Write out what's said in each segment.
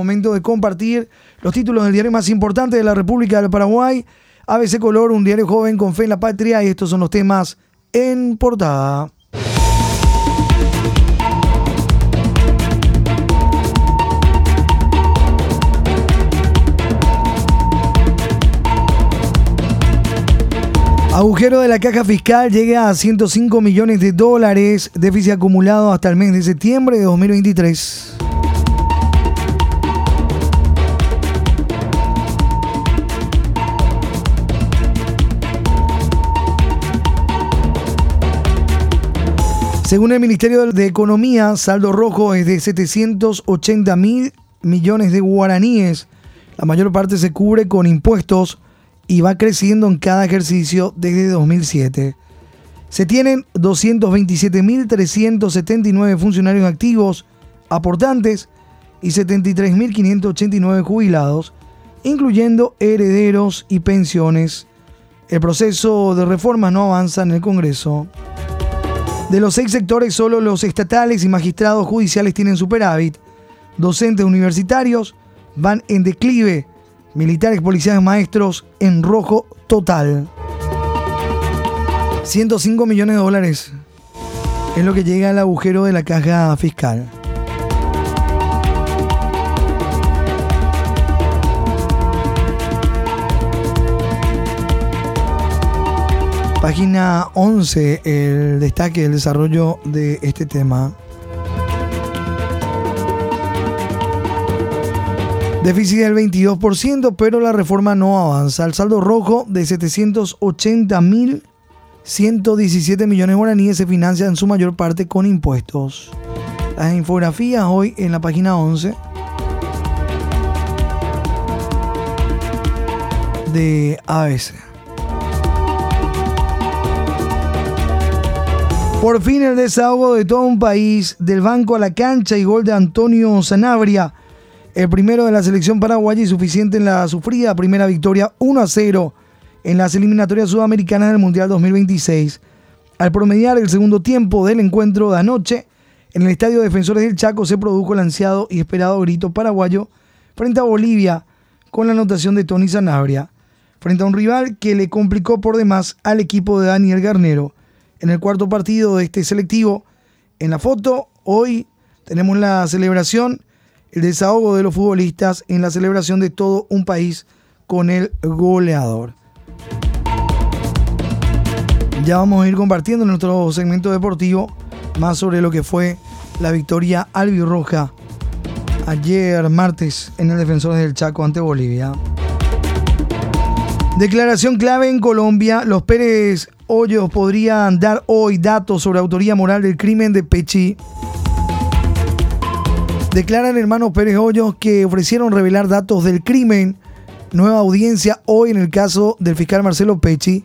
momento de compartir los títulos del diario más importante de la República del Paraguay. ABC Color, un diario joven con fe en la patria y estos son los temas en portada. Agujero de la caja fiscal llega a 105 millones de dólares, déficit acumulado hasta el mes de septiembre de 2023. Según el Ministerio de Economía, saldo rojo es de 780 mil millones de guaraníes. La mayor parte se cubre con impuestos y va creciendo en cada ejercicio desde 2007. Se tienen 227.379 funcionarios activos, aportantes y 73.589 jubilados, incluyendo herederos y pensiones. El proceso de reforma no avanza en el Congreso. De los seis sectores, solo los estatales y magistrados judiciales tienen superávit. Docentes universitarios van en declive. Militares, policías, maestros en rojo total. 105 millones de dólares es lo que llega al agujero de la caja fiscal. Página 11, el destaque, el desarrollo de este tema. Déficit del 22%, pero la reforma no avanza. El saldo rojo de 780.117 millones de guaraníes se financia en su mayor parte con impuestos. Las infografías hoy en la página 11 de ABC. Por fin el desahogo de todo un país, del banco a la cancha y gol de Antonio Sanabria, el primero de la selección paraguaya y suficiente en la sufrida primera victoria 1 a 0 en las eliminatorias sudamericanas del Mundial 2026. Al promediar el segundo tiempo del encuentro de anoche, en el Estadio Defensores del Chaco se produjo el ansiado y esperado grito paraguayo frente a Bolivia con la anotación de Tony Sanabria, frente a un rival que le complicó por demás al equipo de Daniel Garnero en el cuarto partido de este selectivo. En la foto, hoy tenemos la celebración, el desahogo de los futbolistas en la celebración de todo un país con el goleador. Ya vamos a ir compartiendo en nuestro segmento deportivo más sobre lo que fue la victoria albirroja ayer martes en el Defensor del Chaco ante Bolivia. Declaración clave en Colombia. Los Pérez Hoyos podrían dar hoy datos sobre autoría moral del crimen de Pechi. Declaran hermanos Pérez Hoyos que ofrecieron revelar datos del crimen. Nueva audiencia hoy en el caso del fiscal Marcelo Pechi.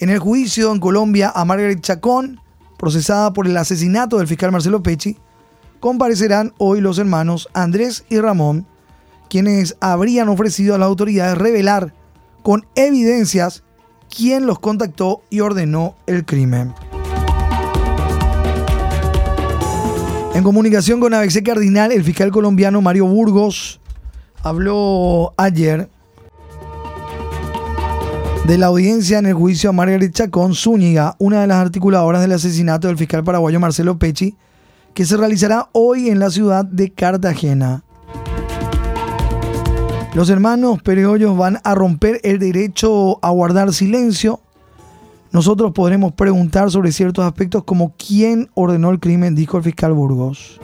En el juicio en Colombia a Margaret Chacón, procesada por el asesinato del fiscal Marcelo Pechi, comparecerán hoy los hermanos Andrés y Ramón, quienes habrían ofrecido a las autoridades revelar con evidencias quién los contactó y ordenó el crimen. En comunicación con ABC Cardinal, el fiscal colombiano Mario Burgos habló ayer de la audiencia en el juicio a Margaret Chacón Zúñiga, una de las articuladoras del asesinato del fiscal paraguayo Marcelo Pecci, que se realizará hoy en la ciudad de Cartagena. Los hermanos Pereollos van a romper el derecho a guardar silencio. Nosotros podremos preguntar sobre ciertos aspectos como quién ordenó el crimen, dijo el fiscal Burgos.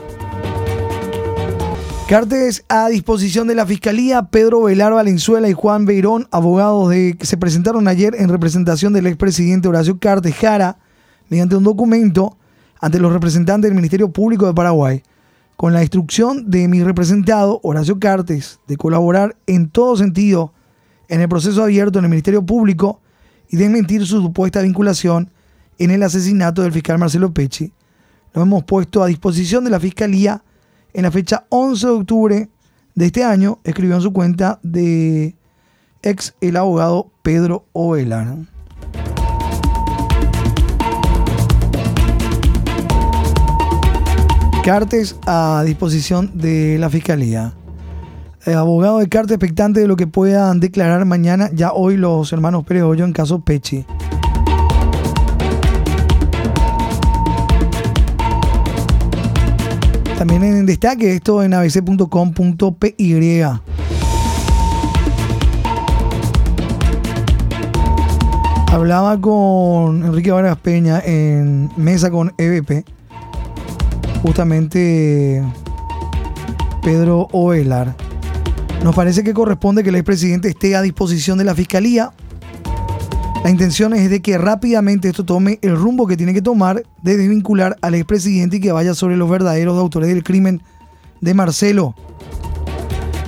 Cartes a disposición de la Fiscalía, Pedro Velar Valenzuela y Juan Beirón, abogados de, que se presentaron ayer en representación del expresidente Horacio Cartes Jara, mediante un documento ante los representantes del Ministerio Público de Paraguay con la instrucción de mi representado, Horacio Cartes, de colaborar en todo sentido en el proceso abierto en el Ministerio Público y desmentir su supuesta vinculación en el asesinato del fiscal Marcelo Pecci. Lo hemos puesto a disposición de la Fiscalía en la fecha 11 de octubre de este año, escribió en su cuenta de ex el abogado Pedro Ovelar. Cartes a disposición de la Fiscalía. Eh, abogado de carta expectante de lo que puedan declarar mañana, ya hoy los hermanos Pérez Hoyo en caso Pechi. También en destaque esto en abc.com.py. Hablaba con Enrique Vargas Peña en mesa con EVP, justamente Pedro Ovelar. Nos parece que corresponde que el expresidente esté a disposición de la fiscalía. La intención es de que rápidamente esto tome el rumbo que tiene que tomar de desvincular al expresidente y que vaya sobre los verdaderos autores del crimen de Marcelo.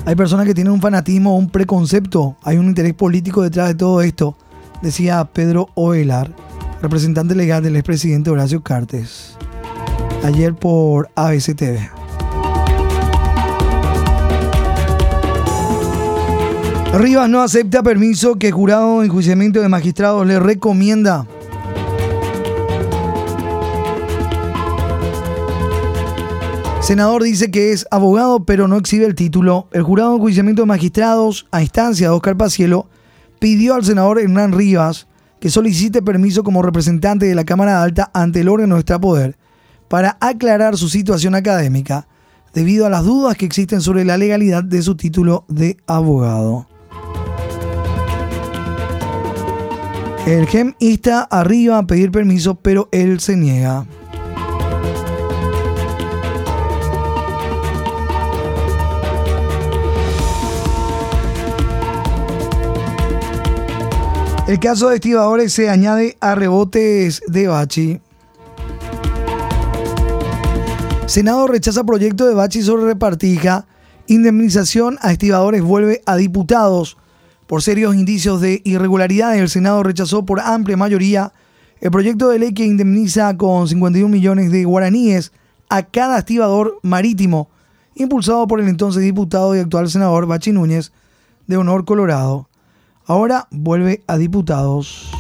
Hay personas que tienen un fanatismo un preconcepto, hay un interés político detrás de todo esto decía Pedro Oelar, representante legal del expresidente Horacio Cartes, ayer por ABC TV. Rivas no acepta permiso que jurado de enjuiciamiento de magistrados le recomienda. Senador dice que es abogado pero no exhibe el título. El jurado de enjuiciamiento de magistrados a instancia de Oscar Pacielo pidió al senador Hernán Rivas que solicite permiso como representante de la Cámara Alta ante el órgano de poder para aclarar su situación académica debido a las dudas que existen sobre la legalidad de su título de abogado. El GEM insta arriba a pedir permiso, pero él se niega. El caso de estibadores se añade a rebotes de Bachi. Senado rechaza proyecto de Bachi sobre repartija. Indemnización a estibadores vuelve a diputados. Por serios indicios de irregularidades, el Senado rechazó por amplia mayoría el proyecto de ley que indemniza con 51 millones de guaraníes a cada estibador marítimo, impulsado por el entonces diputado y actual senador Bachi Núñez de Honor Colorado. Ahora vuelve a diputados.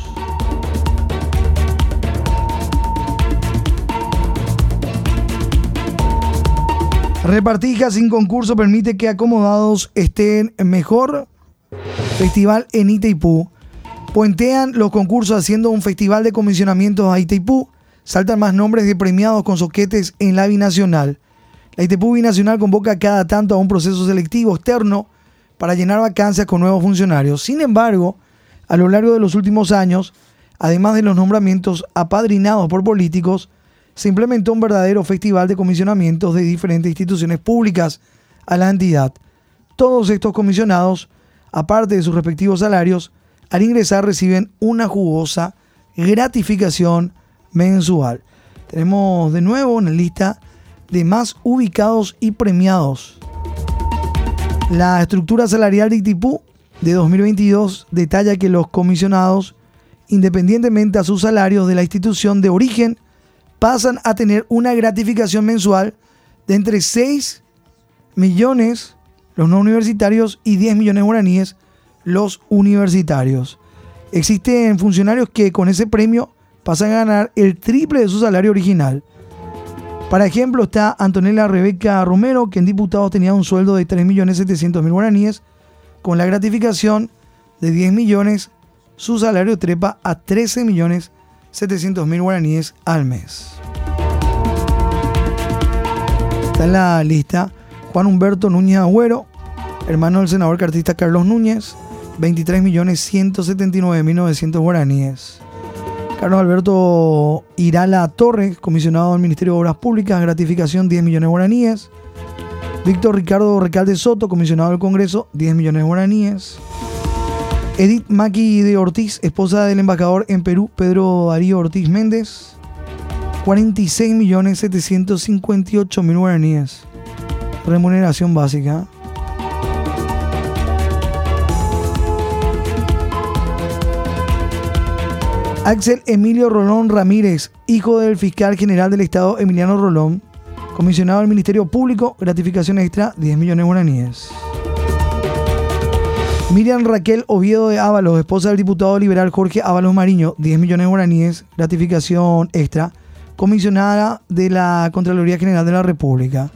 Repartija sin concurso permite que acomodados estén mejor. Festival en Itaipú. Puentean los concursos haciendo un festival de comisionamientos a Itaipú. Saltan más nombres de premiados con soquetes en la binacional. La Itaipú binacional convoca cada tanto a un proceso selectivo externo para llenar vacancias con nuevos funcionarios. Sin embargo, a lo largo de los últimos años, además de los nombramientos apadrinados por políticos, se implementó un verdadero festival de comisionamientos de diferentes instituciones públicas a la entidad. Todos estos comisionados, aparte de sus respectivos salarios, al ingresar reciben una jugosa gratificación mensual. Tenemos de nuevo una lista de más ubicados y premiados la estructura salarial de ITIPU de 2022 detalla que los comisionados, independientemente a sus salarios de la institución de origen, pasan a tener una gratificación mensual de entre 6 millones los no universitarios y 10 millones guaraníes los universitarios. Existen funcionarios que con ese premio pasan a ganar el triple de su salario original. Para ejemplo, está Antonella Rebeca Romero, que en diputados tenía un sueldo de 3.700.000 guaraníes. Con la gratificación de 10 millones, su salario trepa a 13.700.000 guaraníes al mes. Está en la lista Juan Humberto Núñez Agüero, hermano del senador cartista Carlos Núñez, 23.179.900 guaraníes. Carlos Alberto Irala Torres, comisionado del Ministerio de Obras Públicas, gratificación 10 millones de guaraníes. Víctor Ricardo Recalde Soto, comisionado del Congreso, 10 millones de guaraníes. Edith Maki de Ortiz, esposa del embajador en Perú, Pedro Darío Ortiz Méndez, 46 millones 758 mil guaraníes. Remuneración básica. Axel Emilio Rolón Ramírez, hijo del fiscal general del Estado Emiliano Rolón, comisionado del Ministerio Público, gratificación extra 10 millones de guaraníes. Miriam Raquel Oviedo de Ábalos, esposa del diputado liberal Jorge Ábalos Mariño, 10 millones de guaraníes, gratificación extra, comisionada de la Contraloría General de la República.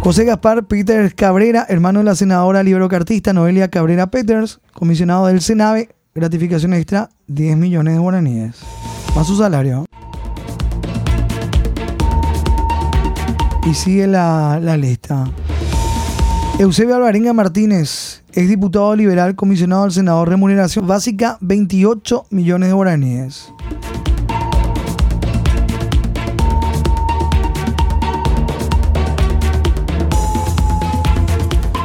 José Gaspar Peters Cabrera, hermano de la senadora liberocartista Noelia Cabrera Peters, comisionado del Senave, gratificación extra 10 millones de guaraníes. Más su salario. Y sigue la, la lista. Eusebio Alvarenga Martínez, ex diputado liberal, comisionado del Senado, remuneración básica 28 millones de guaraníes.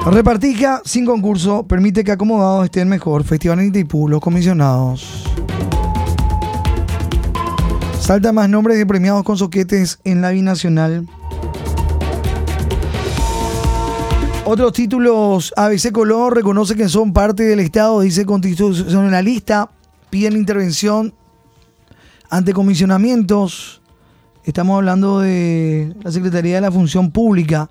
Repartija sin concurso permite que acomodados estén mejor. Festival en Itaipú, los comisionados. Salta más nombres de premiados con soquetes en la binacional. Otros títulos, ABC Color reconoce que son parte del Estado, dice constitucionalista, piden intervención ante comisionamientos. Estamos hablando de la Secretaría de la Función Pública.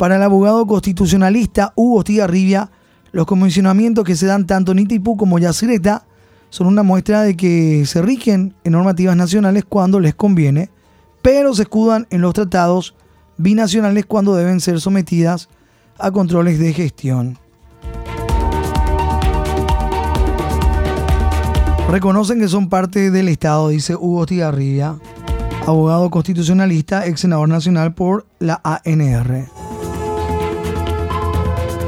Para el abogado constitucionalista Hugo Stigarribia, los comisionamientos que se dan tanto en Itipú como Yacyretá son una muestra de que se rigen en normativas nacionales cuando les conviene, pero se escudan en los tratados binacionales cuando deben ser sometidas a controles de gestión. Reconocen que son parte del Estado, dice Hugo Stigarribia, abogado constitucionalista, ex senador nacional por la ANR.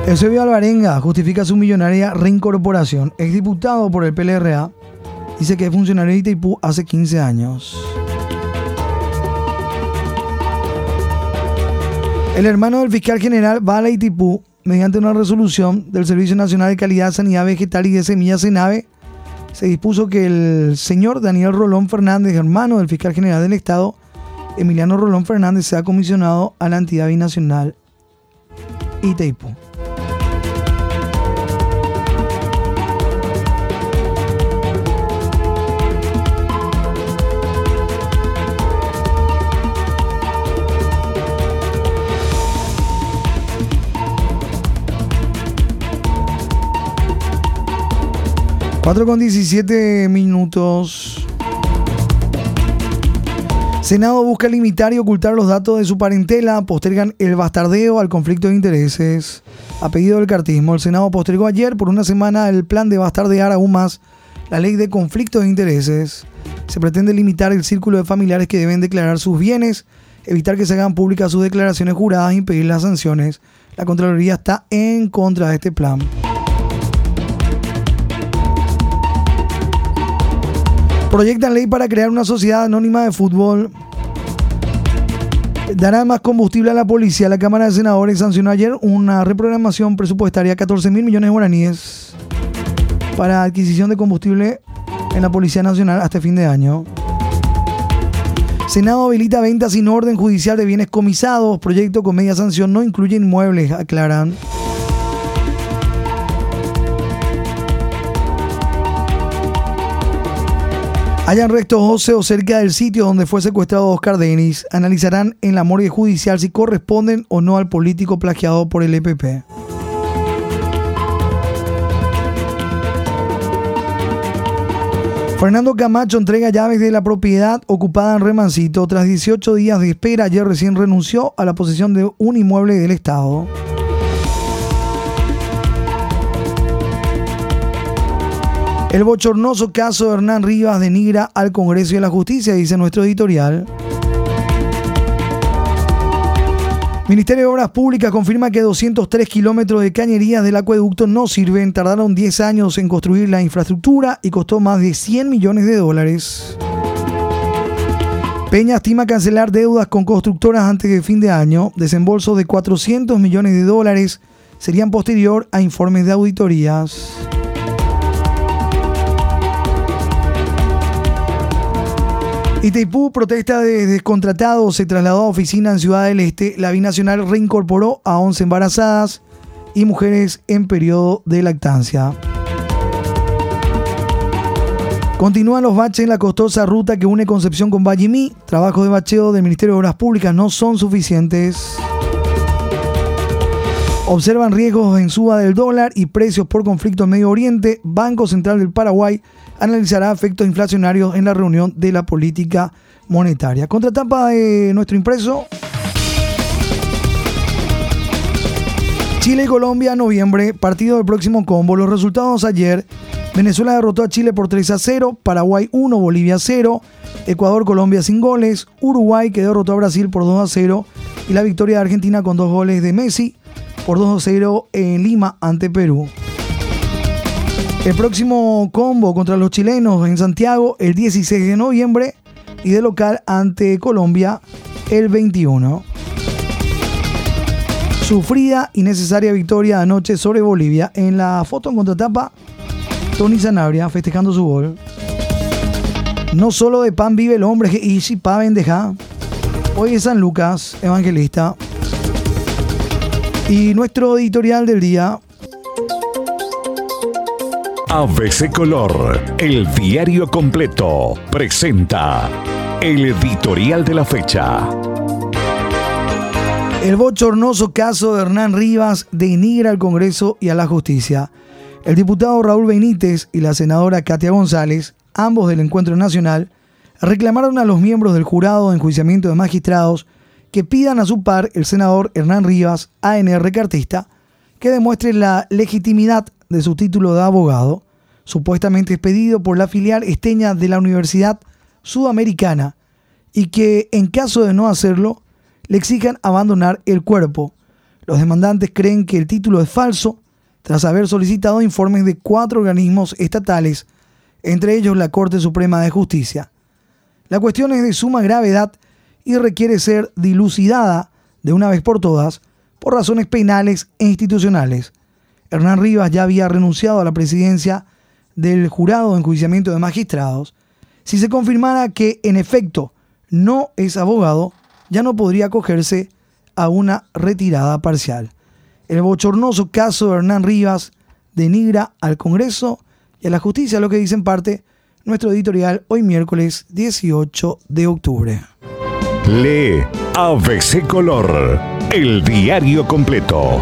Eusebio Alvarenga justifica su millonaria reincorporación. Ex diputado por el PLRA. Dice que es funcionario de Itaipú hace 15 años. El hermano del fiscal general va a la Itaipú mediante una resolución del Servicio Nacional de Calidad, Sanidad Vegetal y de Semillas Senave. Se dispuso que el señor Daniel Rolón Fernández, hermano del fiscal general del Estado, Emiliano Rolón Fernández, sea comisionado a la entidad binacional Itaipú. 4 con 17 minutos. Senado busca limitar y ocultar los datos de su parentela, postergan el bastardeo al conflicto de intereses. A pedido del cartismo, el Senado postergó ayer por una semana el plan de bastardear aún más la ley de conflicto de intereses. Se pretende limitar el círculo de familiares que deben declarar sus bienes, evitar que se hagan públicas sus declaraciones juradas e impedir las sanciones. La Contraloría está en contra de este plan. Proyectan ley para crear una sociedad anónima de fútbol. Dará más combustible a la policía. La Cámara de Senadores sancionó ayer una reprogramación presupuestaria de 14 mil millones de guaraníes para adquisición de combustible en la Policía Nacional hasta fin de año. Senado habilita ventas sin orden judicial de bienes comisados. Proyecto con media sanción no incluye inmuebles, aclaran. Hayan restos óseos cerca del sitio donde fue secuestrado Oscar Denis. Analizarán en la morgue judicial si corresponden o no al político plagiado por el EPP. Fernando Camacho entrega llaves de la propiedad ocupada en Remancito. Tras 18 días de espera, ayer recién renunció a la posesión de un inmueble del Estado. El bochornoso caso de Hernán Rivas denigra al Congreso y a la Justicia, dice nuestro editorial. Ministerio de Obras Públicas confirma que 203 kilómetros de cañerías del acueducto no sirven. Tardaron 10 años en construir la infraestructura y costó más de 100 millones de dólares. Peña estima cancelar deudas con constructoras antes de fin de año. Desembolso de 400 millones de dólares serían posterior a informes de auditorías. Itaipú, protesta de descontratados, se trasladó a oficina en Ciudad del Este. La binacional reincorporó a 11 embarazadas y mujeres en periodo de lactancia. Continúan los baches en la costosa ruta que une Concepción con Vallimí. Trabajos de bacheo del Ministerio de Obras Públicas no son suficientes. Observan riesgos en suba del dólar y precios por conflicto en Medio Oriente. Banco Central del Paraguay analizará efectos inflacionarios en la reunión de la política monetaria. Contratapa de nuestro impreso. Chile y Colombia, noviembre, partido del próximo combo. Los resultados ayer. Venezuela derrotó a Chile por 3 a 0, Paraguay 1, Bolivia 0, Ecuador, Colombia sin goles, Uruguay que derrotó a Brasil por 2 a 0 y la victoria de Argentina con dos goles de Messi por 2 a 0 en Lima ante Perú. El próximo combo contra los chilenos en Santiago el 16 de noviembre y de local ante Colombia el 21. Sufrida y necesaria victoria anoche sobre Bolivia. En la foto en contratapa, Tony Sanabria festejando su gol. No solo de pan vive el hombre, y si pa bendeja. Hoy es San Lucas, evangelista. Y nuestro editorial del día ABC Color, el diario completo, presenta el editorial de la fecha. El bochornoso caso de Hernán Rivas denigra al Congreso y a la justicia. El diputado Raúl Benítez y la senadora Katia González, ambos del Encuentro Nacional, reclamaron a los miembros del jurado de enjuiciamiento de magistrados que pidan a su par, el senador Hernán Rivas, ANR cartista, que demuestre la legitimidad de su título de abogado, supuestamente expedido por la filial esteña de la Universidad Sudamericana, y que, en caso de no hacerlo, le exijan abandonar el cuerpo. Los demandantes creen que el título es falso tras haber solicitado informes de cuatro organismos estatales, entre ellos la Corte Suprema de Justicia. La cuestión es de suma gravedad y requiere ser dilucidada de una vez por todas por razones penales e institucionales. Hernán Rivas ya había renunciado a la presidencia del jurado de enjuiciamiento de magistrados. Si se confirmara que en efecto no es abogado, ya no podría acogerse a una retirada parcial. El bochornoso caso de Hernán Rivas denigra al Congreso y a la justicia, lo que dice en parte nuestro editorial hoy miércoles 18 de octubre. Lee ABC Color, el diario completo.